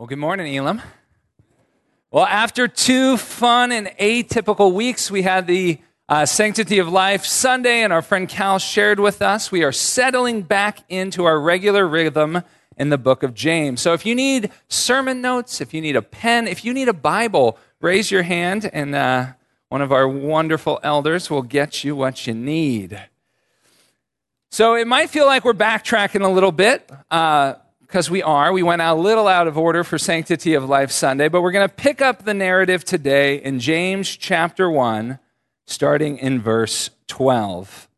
Well, good morning, Elam. Well, after two fun and atypical weeks, we had the uh, Sanctity of Life Sunday, and our friend Cal shared with us. We are settling back into our regular rhythm in the book of James. So if you need sermon notes, if you need a pen, if you need a Bible, raise your hand, and uh, one of our wonderful elders will get you what you need. So it might feel like we're backtracking a little bit. Uh, because we are. We went a little out of order for Sanctity of Life Sunday, but we're going to pick up the narrative today in James chapter 1, starting in verse 12.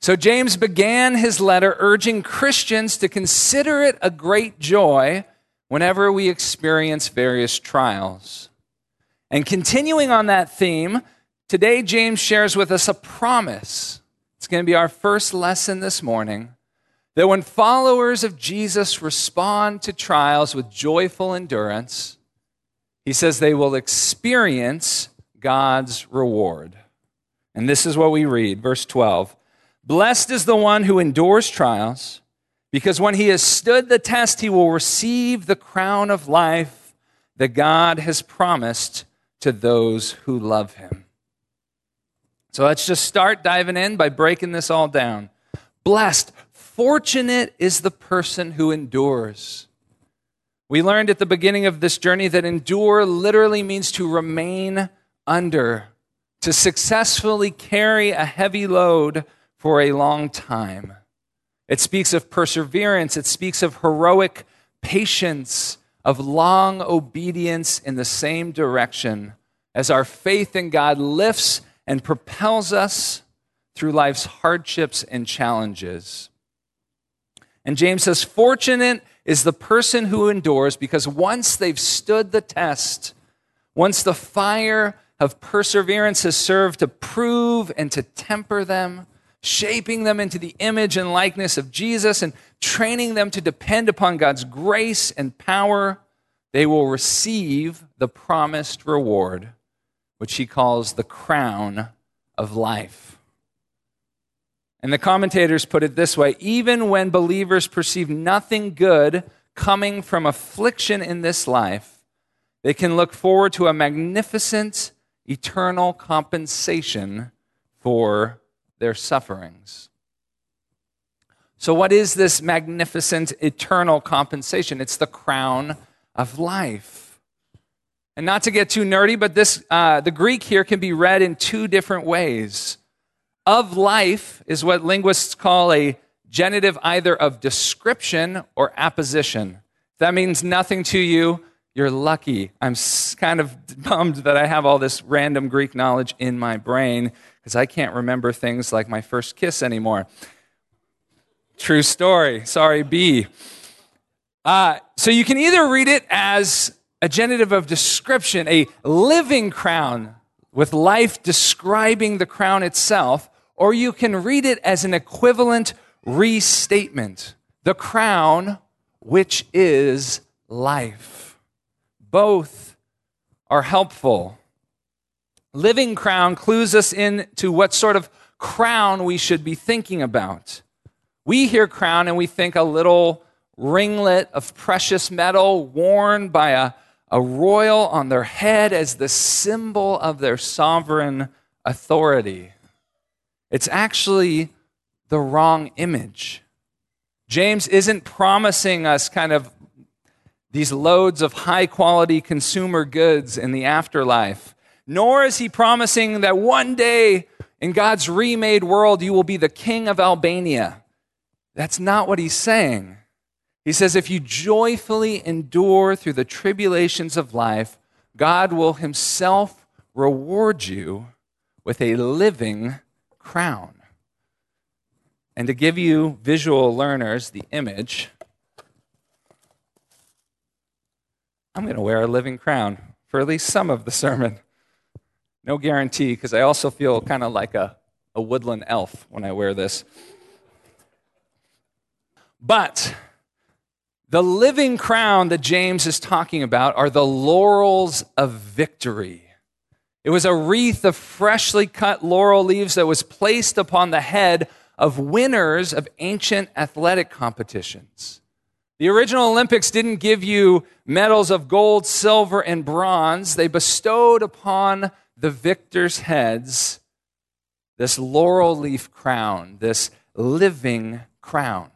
So, James began his letter urging Christians to consider it a great joy whenever we experience various trials. And continuing on that theme, today James shares with us a promise. It's going to be our first lesson this morning that when followers of Jesus respond to trials with joyful endurance, he says they will experience God's reward. And this is what we read, verse 12. Blessed is the one who endures trials, because when he has stood the test, he will receive the crown of life that God has promised to those who love him. So let's just start diving in by breaking this all down. Blessed, Fortunate is the person who endures. We learned at the beginning of this journey that endure literally means to remain under, to successfully carry a heavy load for a long time. It speaks of perseverance, it speaks of heroic patience, of long obedience in the same direction as our faith in God lifts and propels us through life's hardships and challenges. And James says, Fortunate is the person who endures because once they've stood the test, once the fire of perseverance has served to prove and to temper them, shaping them into the image and likeness of Jesus and training them to depend upon God's grace and power, they will receive the promised reward, which he calls the crown of life. And the commentators put it this way even when believers perceive nothing good coming from affliction in this life, they can look forward to a magnificent eternal compensation for their sufferings. So, what is this magnificent eternal compensation? It's the crown of life. And not to get too nerdy, but this, uh, the Greek here can be read in two different ways of life is what linguists call a genitive either of description or apposition. If that means nothing to you, you're lucky. I'm kind of bummed that I have all this random Greek knowledge in my brain because I can't remember things like my first kiss anymore. True story. Sorry, B. Uh, so you can either read it as a genitive of description, a living crown with life describing the crown itself, or you can read it as an equivalent restatement the crown, which is life. Both are helpful. Living crown clues us in to what sort of crown we should be thinking about. We hear crown and we think a little ringlet of precious metal worn by a, a royal on their head as the symbol of their sovereign authority. It's actually the wrong image. James isn't promising us kind of these loads of high quality consumer goods in the afterlife, nor is he promising that one day in God's remade world you will be the king of Albania. That's not what he's saying. He says, if you joyfully endure through the tribulations of life, God will himself reward you with a living crown. And to give you visual learners the image, I'm going to wear a living crown for at least some of the sermon. No guarantee, because I also feel kind of like a, a woodland elf when I wear this. But the living crown that James is talking about are the laurels of victory. It was a wreath of freshly cut laurel leaves that was placed upon the head of winners of ancient athletic competitions. The original Olympics didn't give you medals of gold, silver, and bronze. They bestowed upon the victors' heads this laurel leaf crown, this living crown.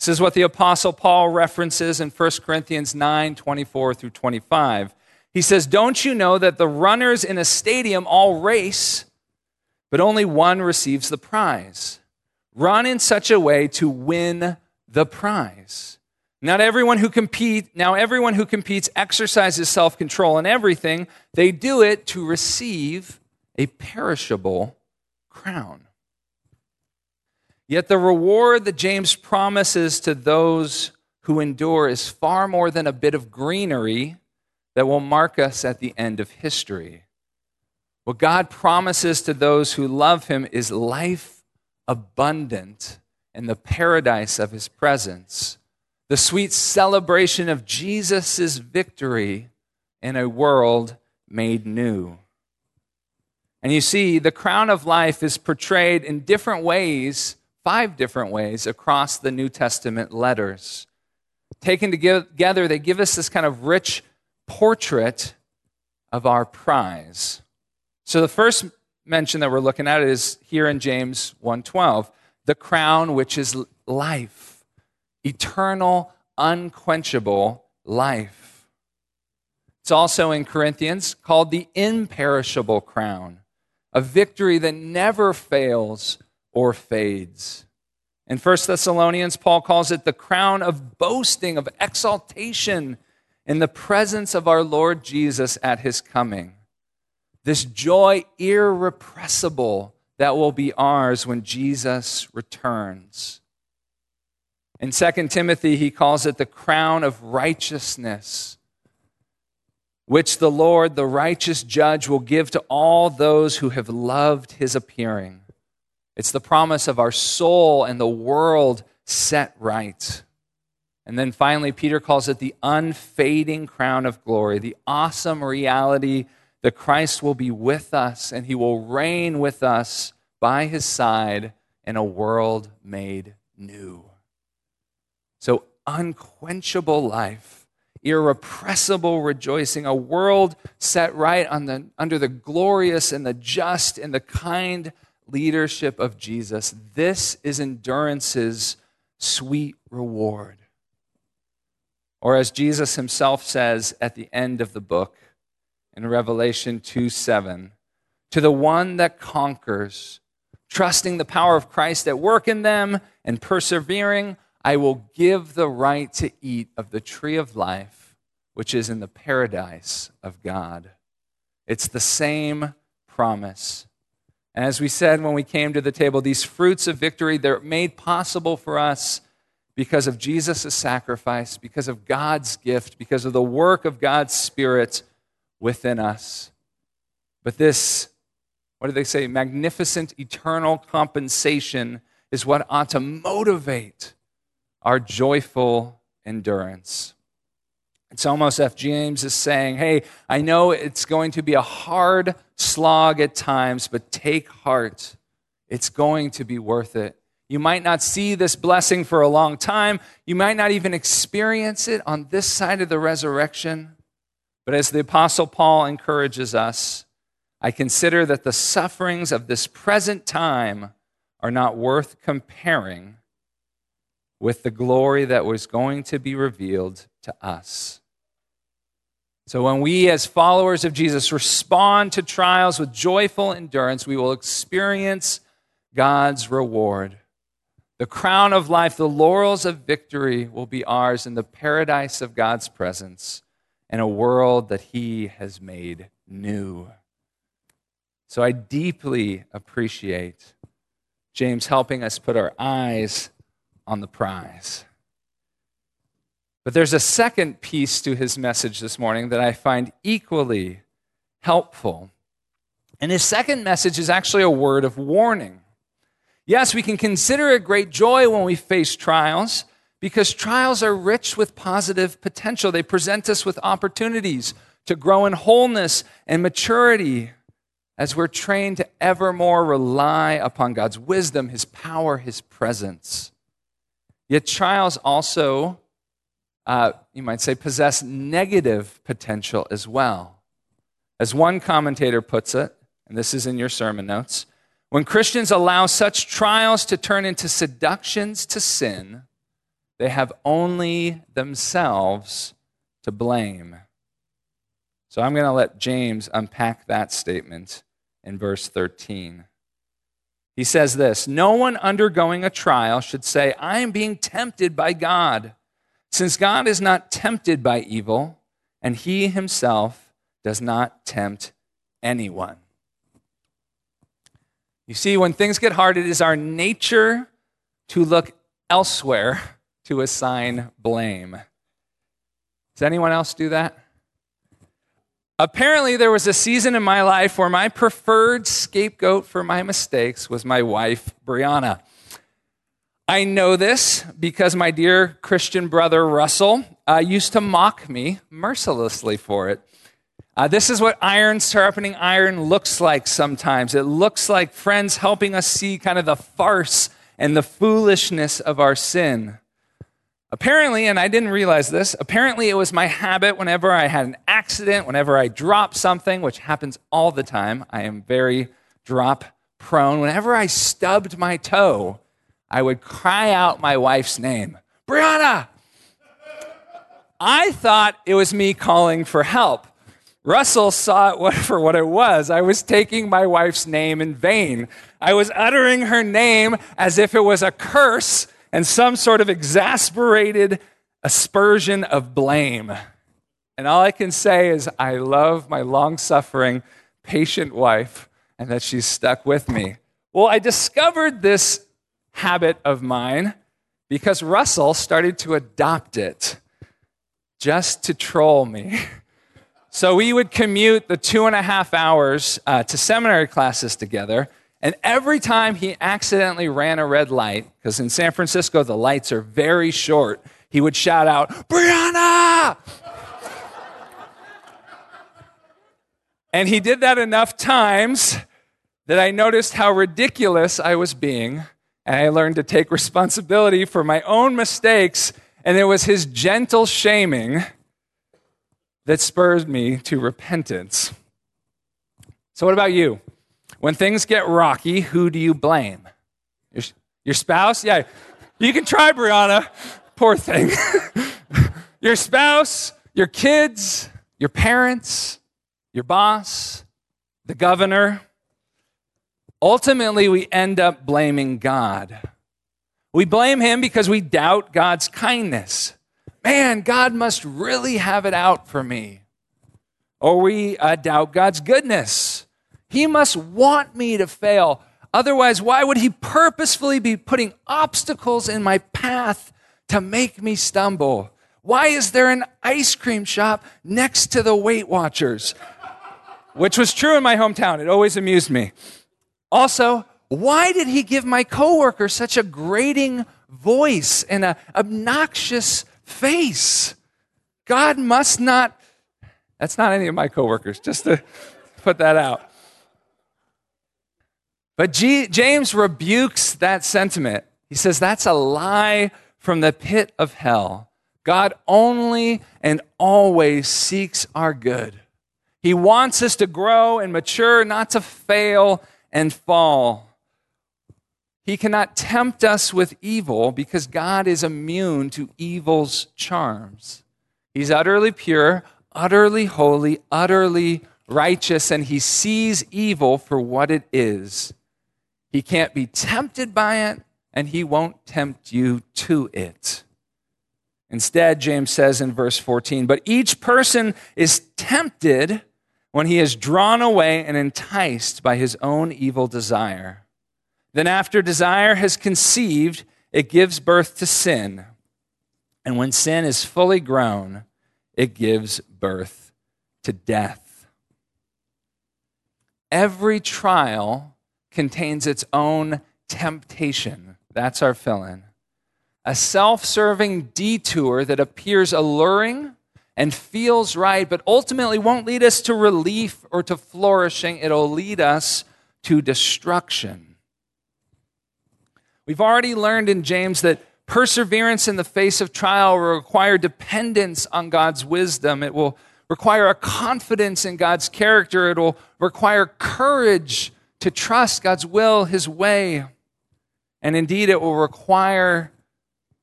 This is what the Apostle Paul references in 1 Corinthians 9 24 through 25. He says, Don't you know that the runners in a stadium all race, but only one receives the prize? Run in such a way to win the prize. Not everyone who compete, now everyone who competes exercises self-control in everything. They do it to receive a perishable crown. Yet the reward that James promises to those who endure is far more than a bit of greenery that will mark us at the end of history. What God promises to those who love him is life abundant in the paradise of his presence, the sweet celebration of Jesus' victory in a world made new. And you see, the crown of life is portrayed in different ways, five different ways, across the New Testament letters. Taken together, they give us this kind of rich portrait of our prize. So the first mention that we're looking at is here in James 1:12 the crown which is life, eternal, unquenchable life. It's also in Corinthians called the imperishable crown, a victory that never fails or fades. In 1 Thessalonians, Paul calls it the crown of boasting, of exaltation in the presence of our Lord Jesus at his coming. This joy irrepressible that will be ours when Jesus returns. In 2 Timothy, he calls it the crown of righteousness, which the Lord, the righteous judge, will give to all those who have loved his appearing. It's the promise of our soul and the world set right. And then finally, Peter calls it the unfading crown of glory, the awesome reality that Christ will be with us and he will reign with us by his side in a world made new. So, unquenchable life, irrepressible rejoicing, a world set right the, under the glorious and the just and the kind leadership of Jesus. This is endurance's sweet reward. Or, as Jesus himself says at the end of the book, in Revelation 2 7. To the one that conquers, trusting the power of Christ at work in them and persevering, I will give the right to eat of the tree of life, which is in the paradise of God. It's the same promise. And as we said when we came to the table, these fruits of victory, they're made possible for us because of Jesus' sacrifice, because of God's gift, because of the work of God's Spirit within us. But this, what do they say? Magnificent eternal compensation is what ought to motivate our joyful endurance. It's almost as James is saying, hey, I know it's going to be a hard slog at times, but take heart. It's going to be worth it. You might not see this blessing for a long time. You might not even experience it on this side of the resurrection. But as the Apostle Paul encourages us, I consider that the sufferings of this present time are not worth comparing with the glory that was going to be revealed to us. So, when we, as followers of Jesus, respond to trials with joyful endurance, we will experience God's reward. The crown of life, the laurels of victory will be ours in the paradise of God's presence and a world that He has made new. So I deeply appreciate James helping us put our eyes on the prize. But there's a second piece to his message this morning that I find equally helpful. And his second message is actually a word of warning. Yes, we can consider it great joy when we face trials, because trials are rich with positive potential. They present us with opportunities to grow in wholeness and maturity as we're trained to ever more rely upon God's wisdom, His power, His presence. Yet trials also, uh, you might say, possess negative potential as well. As one commentator puts it, and this is in your sermon notes, when Christians allow such trials to turn into seductions to sin, they have only themselves to blame. So I'm going to let James unpack that statement in verse 13. He says this No one undergoing a trial should say, I am being tempted by God, since God is not tempted by evil, and he himself does not tempt anyone. You see, when things get hard, it is our nature to look elsewhere to assign blame. Does anyone else do that? Apparently, there was a season in my life where my preferred scapegoat for my mistakes was my wife, Brianna. I know this because my dear Christian brother, Russell, uh, used to mock me mercilessly for it. Uh, this is what iron sharpening iron looks like sometimes. It looks like friends helping us see kind of the farce and the foolishness of our sin. Apparently, and I didn't realize this, apparently it was my habit whenever I had an accident, whenever I dropped something, which happens all the time. I am very drop prone. Whenever I stubbed my toe, I would cry out my wife's name Brianna! I thought it was me calling for help. Russell saw it for what it was. I was taking my wife's name in vain. I was uttering her name as if it was a curse and some sort of exasperated aspersion of blame. And all I can say is, I love my long suffering, patient wife and that she's stuck with me. Well, I discovered this habit of mine because Russell started to adopt it just to troll me. So we would commute the two and a half hours uh, to seminary classes together. And every time he accidentally ran a red light, because in San Francisco the lights are very short, he would shout out, Brianna! and he did that enough times that I noticed how ridiculous I was being, and I learned to take responsibility for my own mistakes, and it was his gentle shaming that spurred me to repentance. So, what about you? When things get rocky, who do you blame? Your, your spouse? Yeah, you can try, Brianna. Poor thing. your spouse, your kids, your parents, your boss, the governor. Ultimately, we end up blaming God. We blame him because we doubt God's kindness. Man, God must really have it out for me. Or we uh, doubt God's goodness. He must want me to fail. Otherwise, why would he purposefully be putting obstacles in my path to make me stumble? Why is there an ice cream shop next to the Weight Watchers? Which was true in my hometown. It always amused me. Also, why did he give my coworker such a grating voice and an obnoxious face? God must not. That's not any of my coworkers, just to put that out. But G- James rebukes that sentiment. He says that's a lie from the pit of hell. God only and always seeks our good. He wants us to grow and mature, not to fail and fall. He cannot tempt us with evil because God is immune to evil's charms. He's utterly pure, utterly holy, utterly righteous, and he sees evil for what it is. He can't be tempted by it, and he won't tempt you to it. Instead, James says in verse 14, but each person is tempted when he is drawn away and enticed by his own evil desire. Then, after desire has conceived, it gives birth to sin. And when sin is fully grown, it gives birth to death. Every trial contains its own temptation. That's our fill in. A self serving detour that appears alluring and feels right, but ultimately won't lead us to relief or to flourishing. It'll lead us to destruction. We've already learned in James that perseverance in the face of trial will require dependence on God's wisdom. It will require a confidence in God's character. It will require courage to trust God's will, His way. And indeed, it will require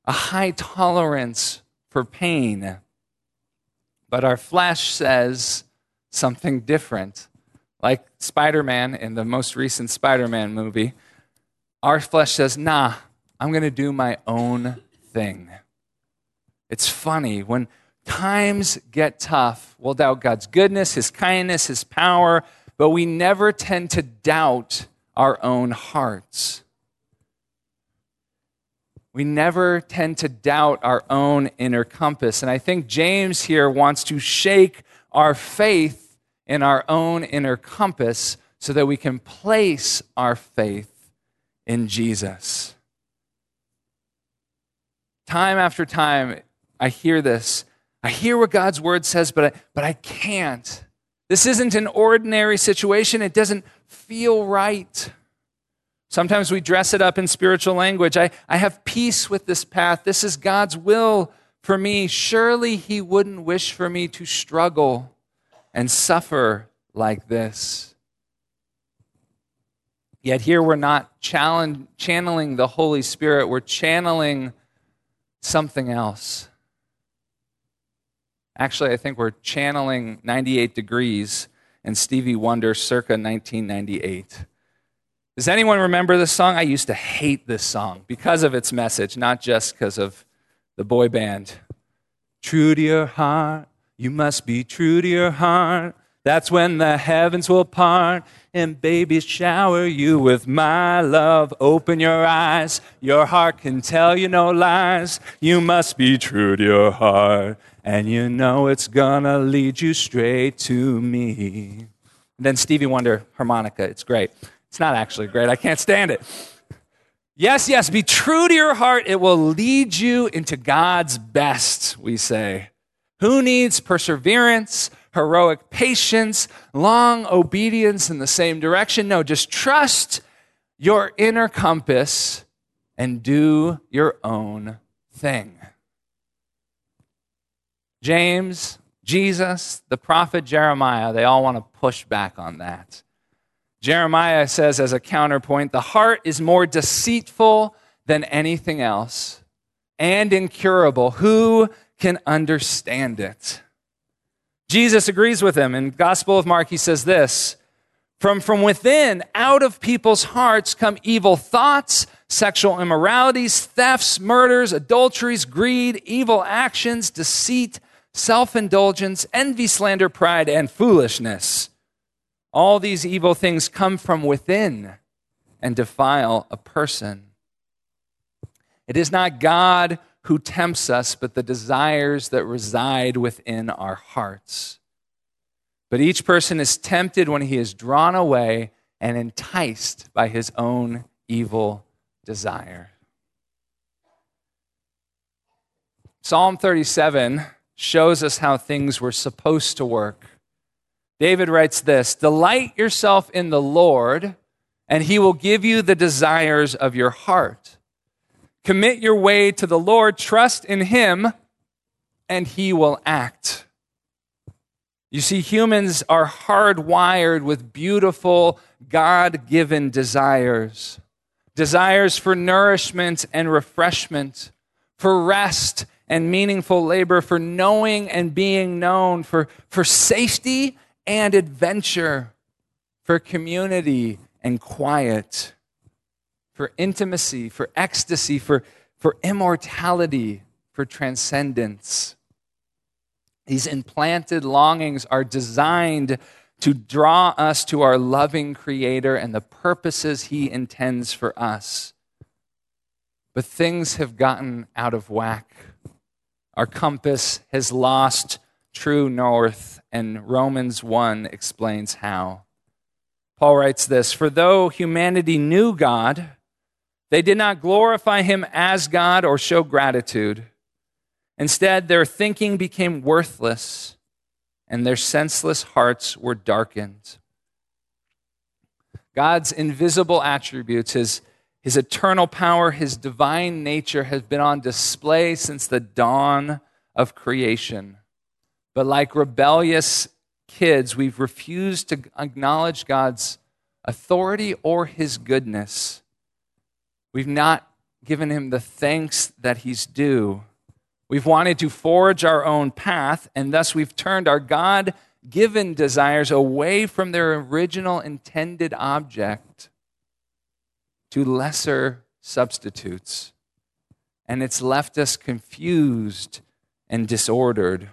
a high tolerance for pain. But our flesh says something different. Like Spider Man in the most recent Spider Man movie, our flesh says, nah, I'm going to do my own thing. It's funny when times get tough, we'll doubt God's goodness, His kindness, His power, but we never tend to doubt our own hearts. We never tend to doubt our own inner compass. And I think James here wants to shake our faith in our own inner compass so that we can place our faith in Jesus. Time after time, I hear this. I hear what God's word says, but I, but I can't. This isn't an ordinary situation. It doesn't feel right. Sometimes we dress it up in spiritual language. I, I have peace with this path. This is God's will for me. Surely He wouldn't wish for me to struggle and suffer like this. Yet here we're not channeling the Holy Spirit, we're channeling something else. Actually, I think we're channeling 98 Degrees and Stevie Wonder circa 1998. Does anyone remember this song? I used to hate this song because of its message, not just because of the boy band. True to your heart, you must be true to your heart. That's when the heavens will part and baby shower you with my love. Open your eyes, your heart can tell you no lies. You must be true to your heart, and you know it's gonna lead you straight to me. And then Stevie Wonder harmonica, it's great. It's not actually great. I can't stand it. Yes, yes, be true to your heart. It will lead you into God's best, we say. Who needs perseverance, heroic patience, long obedience in the same direction? No, just trust your inner compass and do your own thing. James, Jesus, the prophet Jeremiah, they all want to push back on that. Jeremiah says, as a counterpoint, the heart is more deceitful than anything else and incurable. Who can understand it? Jesus agrees with him. In Gospel of Mark, he says this From, from within, out of people's hearts come evil thoughts, sexual immoralities, thefts, murders, adulteries, greed, evil actions, deceit, self indulgence, envy, slander, pride, and foolishness. All these evil things come from within and defile a person. It is not God who tempts us, but the desires that reside within our hearts. But each person is tempted when he is drawn away and enticed by his own evil desire. Psalm 37 shows us how things were supposed to work. David writes this Delight yourself in the Lord, and he will give you the desires of your heart. Commit your way to the Lord, trust in him, and he will act. You see, humans are hardwired with beautiful, God given desires desires for nourishment and refreshment, for rest and meaningful labor, for knowing and being known, for, for safety and adventure, for community and quiet, for intimacy, for ecstasy, for, for immortality, for transcendence. These implanted longings are designed to draw us to our loving Creator and the purposes He intends for us. But things have gotten out of whack. Our compass has lost true north, and Romans 1 explains how. Paul writes this For though humanity knew God, they did not glorify him as God or show gratitude. Instead, their thinking became worthless, and their senseless hearts were darkened. God's invisible attributes, his, His eternal power, his divine nature has been on display since the dawn of creation. But like rebellious kids, we've refused to acknowledge God's authority or his goodness. We've not given him the thanks that he's due. We've wanted to forge our own path, and thus we've turned our God given desires away from their original intended object to lesser substitutes. And it's left us confused and disordered.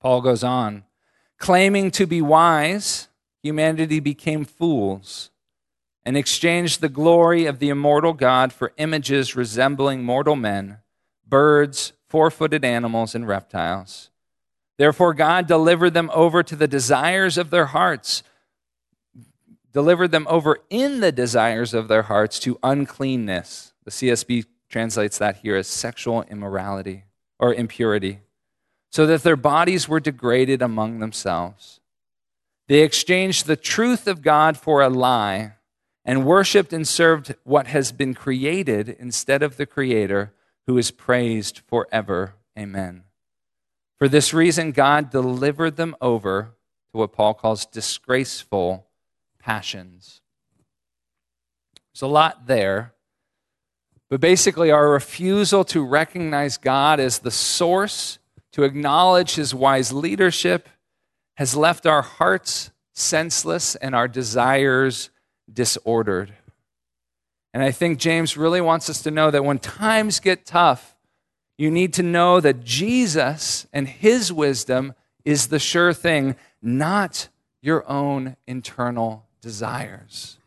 Paul goes on claiming to be wise, humanity became fools and exchanged the glory of the immortal God for images resembling mortal men, birds, four footed animals, and reptiles. Therefore, God delivered them over to the desires of their hearts, delivered them over in the desires of their hearts to uncleanness. The CSB translates that here as sexual immorality or impurity, so that their bodies were degraded among themselves. They exchanged the truth of God for a lie and worshiped and served what has been created instead of the Creator who is praised forever. Amen. For this reason, God delivered them over to what Paul calls disgraceful passions. There's a lot there. But basically, our refusal to recognize God as the source, to acknowledge his wise leadership, has left our hearts senseless and our desires disordered. And I think James really wants us to know that when times get tough, you need to know that Jesus and his wisdom is the sure thing, not your own internal desires.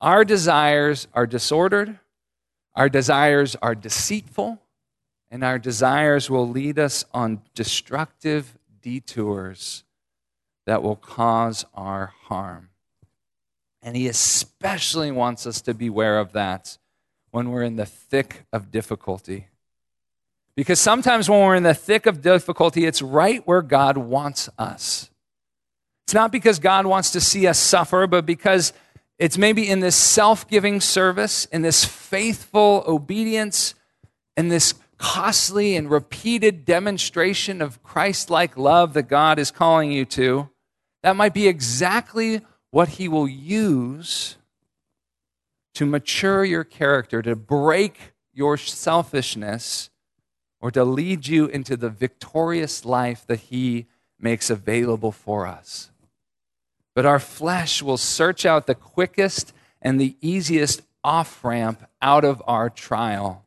Our desires are disordered, our desires are deceitful, and our desires will lead us on destructive detours that will cause our harm. And he especially wants us to beware of that when we're in the thick of difficulty. Because sometimes when we're in the thick of difficulty, it's right where God wants us. It's not because God wants to see us suffer, but because it's maybe in this self giving service, in this faithful obedience, in this costly and repeated demonstration of Christ like love that God is calling you to. That might be exactly what He will use to mature your character, to break your selfishness or to lead you into the victorious life that He makes available for us. But our flesh will search out the quickest and the easiest off ramp out of our trial.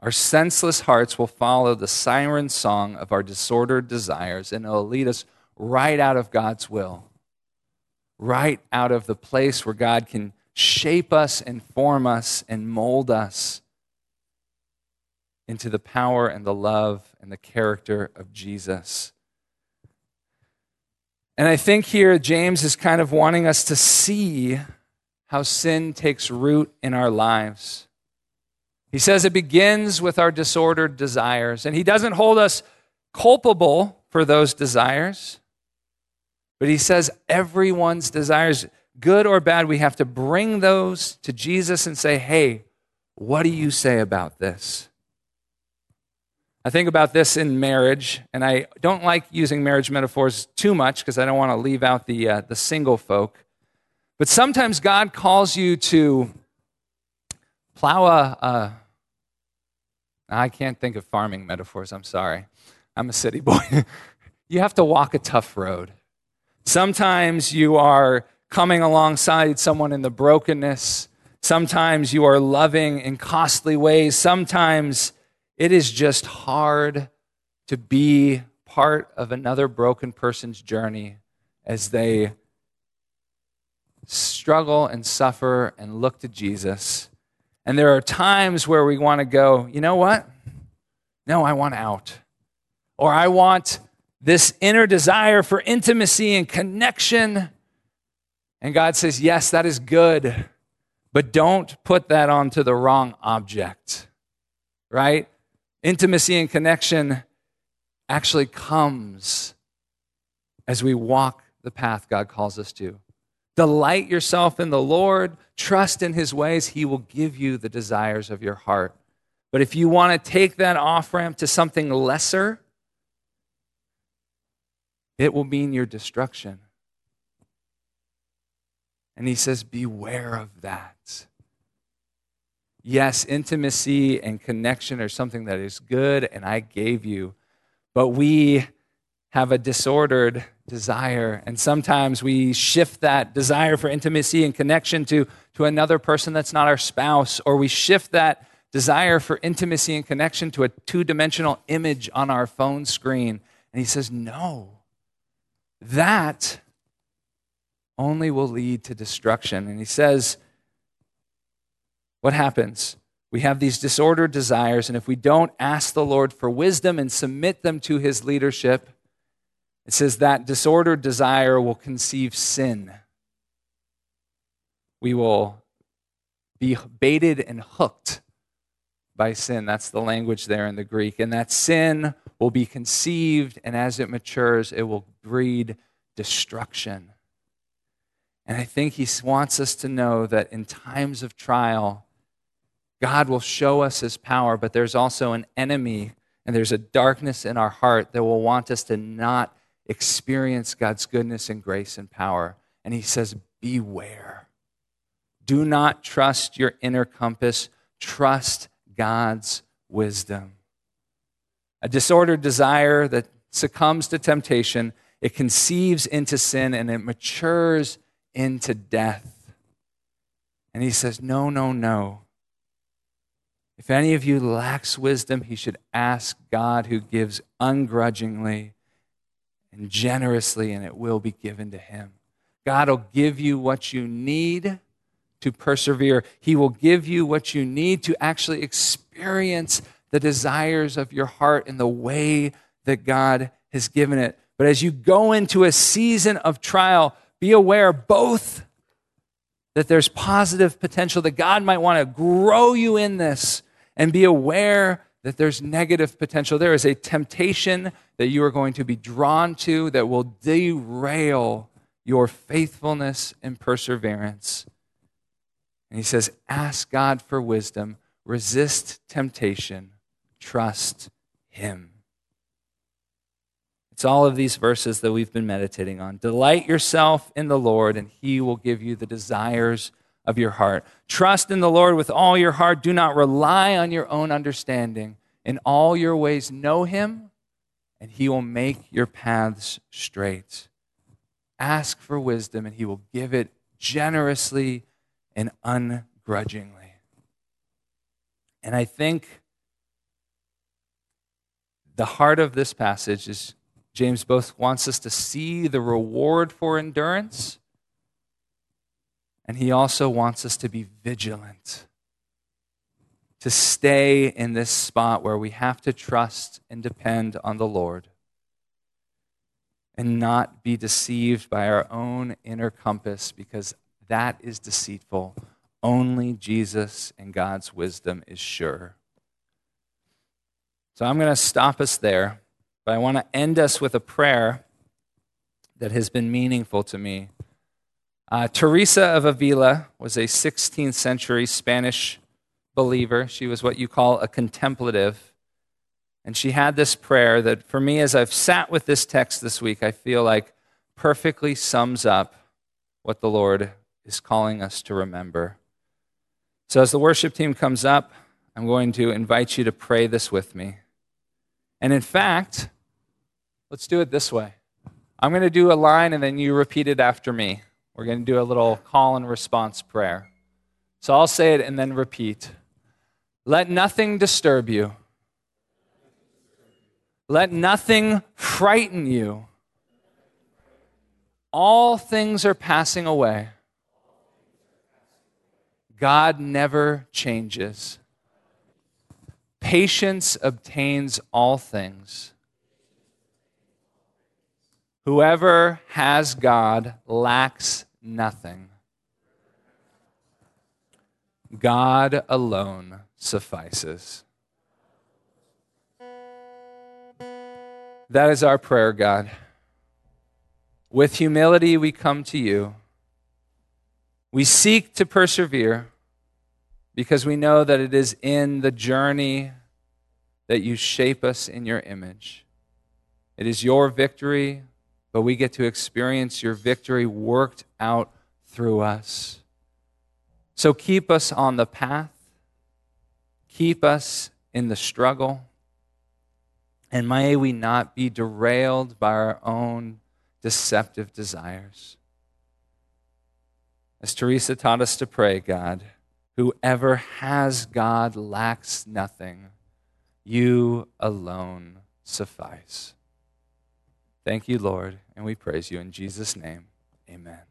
Our senseless hearts will follow the siren song of our disordered desires, and it will lead us right out of God's will, right out of the place where God can shape us and form us and mold us into the power and the love and the character of Jesus. And I think here James is kind of wanting us to see how sin takes root in our lives. He says it begins with our disordered desires, and he doesn't hold us culpable for those desires. But he says everyone's desires, good or bad, we have to bring those to Jesus and say, hey, what do you say about this? I think about this in marriage, and I don't like using marriage metaphors too much because I don't want to leave out the, uh, the single folk. But sometimes God calls you to plow a, a. I can't think of farming metaphors, I'm sorry. I'm a city boy. you have to walk a tough road. Sometimes you are coming alongside someone in the brokenness. Sometimes you are loving in costly ways. Sometimes it is just hard to be part of another broken person's journey as they struggle and suffer and look to Jesus. And there are times where we want to go, you know what? No, I want out. Or I want this inner desire for intimacy and connection. And God says, yes, that is good, but don't put that onto the wrong object, right? Intimacy and connection actually comes as we walk the path God calls us to. Delight yourself in the Lord, trust in his ways, he will give you the desires of your heart. But if you want to take that off ramp to something lesser, it will mean your destruction. And he says, Beware of that. Yes, intimacy and connection are something that is good, and I gave you. But we have a disordered desire. And sometimes we shift that desire for intimacy and connection to, to another person that's not our spouse, or we shift that desire for intimacy and connection to a two dimensional image on our phone screen. And he says, No, that only will lead to destruction. And he says, What happens? We have these disordered desires, and if we don't ask the Lord for wisdom and submit them to his leadership, it says that disordered desire will conceive sin. We will be baited and hooked by sin. That's the language there in the Greek. And that sin will be conceived, and as it matures, it will breed destruction. And I think he wants us to know that in times of trial, God will show us his power, but there's also an enemy and there's a darkness in our heart that will want us to not experience God's goodness and grace and power. And he says, Beware. Do not trust your inner compass, trust God's wisdom. A disordered desire that succumbs to temptation, it conceives into sin and it matures into death. And he says, No, no, no. If any of you lacks wisdom, he should ask God who gives ungrudgingly and generously, and it will be given to him. God will give you what you need to persevere. He will give you what you need to actually experience the desires of your heart in the way that God has given it. But as you go into a season of trial, be aware both that there's positive potential, that God might want to grow you in this, and be aware that there's negative potential. There is a temptation that you are going to be drawn to that will derail your faithfulness and perseverance. And he says, Ask God for wisdom, resist temptation, trust Him. It's all of these verses that we've been meditating on. Delight yourself in the Lord, and He will give you the desires of your heart. Trust in the Lord with all your heart. Do not rely on your own understanding. In all your ways, know him, and he will make your paths straight. Ask for wisdom, and he will give it generously and ungrudgingly. And I think the heart of this passage is James both wants us to see the reward for endurance and he also wants us to be vigilant, to stay in this spot where we have to trust and depend on the Lord and not be deceived by our own inner compass because that is deceitful. Only Jesus and God's wisdom is sure. So I'm going to stop us there, but I want to end us with a prayer that has been meaningful to me uh, Teresa of Avila was a 16th century Spanish believer. She was what you call a contemplative. And she had this prayer that, for me, as I've sat with this text this week, I feel like perfectly sums up what the Lord is calling us to remember. So, as the worship team comes up, I'm going to invite you to pray this with me. And in fact, let's do it this way I'm going to do a line and then you repeat it after me. We're going to do a little call and response prayer. So I'll say it and then repeat. Let nothing disturb you. Let nothing frighten you. All things are passing away. God never changes. Patience obtains all things. Whoever has God lacks nothing. God alone suffices. That is our prayer, God. With humility, we come to you. We seek to persevere because we know that it is in the journey that you shape us in your image. It is your victory, but we get to experience your victory worked out through us. So keep us on the path, keep us in the struggle, and may we not be derailed by our own deceptive desires. As Teresa taught us to pray, God, whoever has God lacks nothing. You alone suffice. Thank you, Lord, and we praise you in Jesus' name. Amen.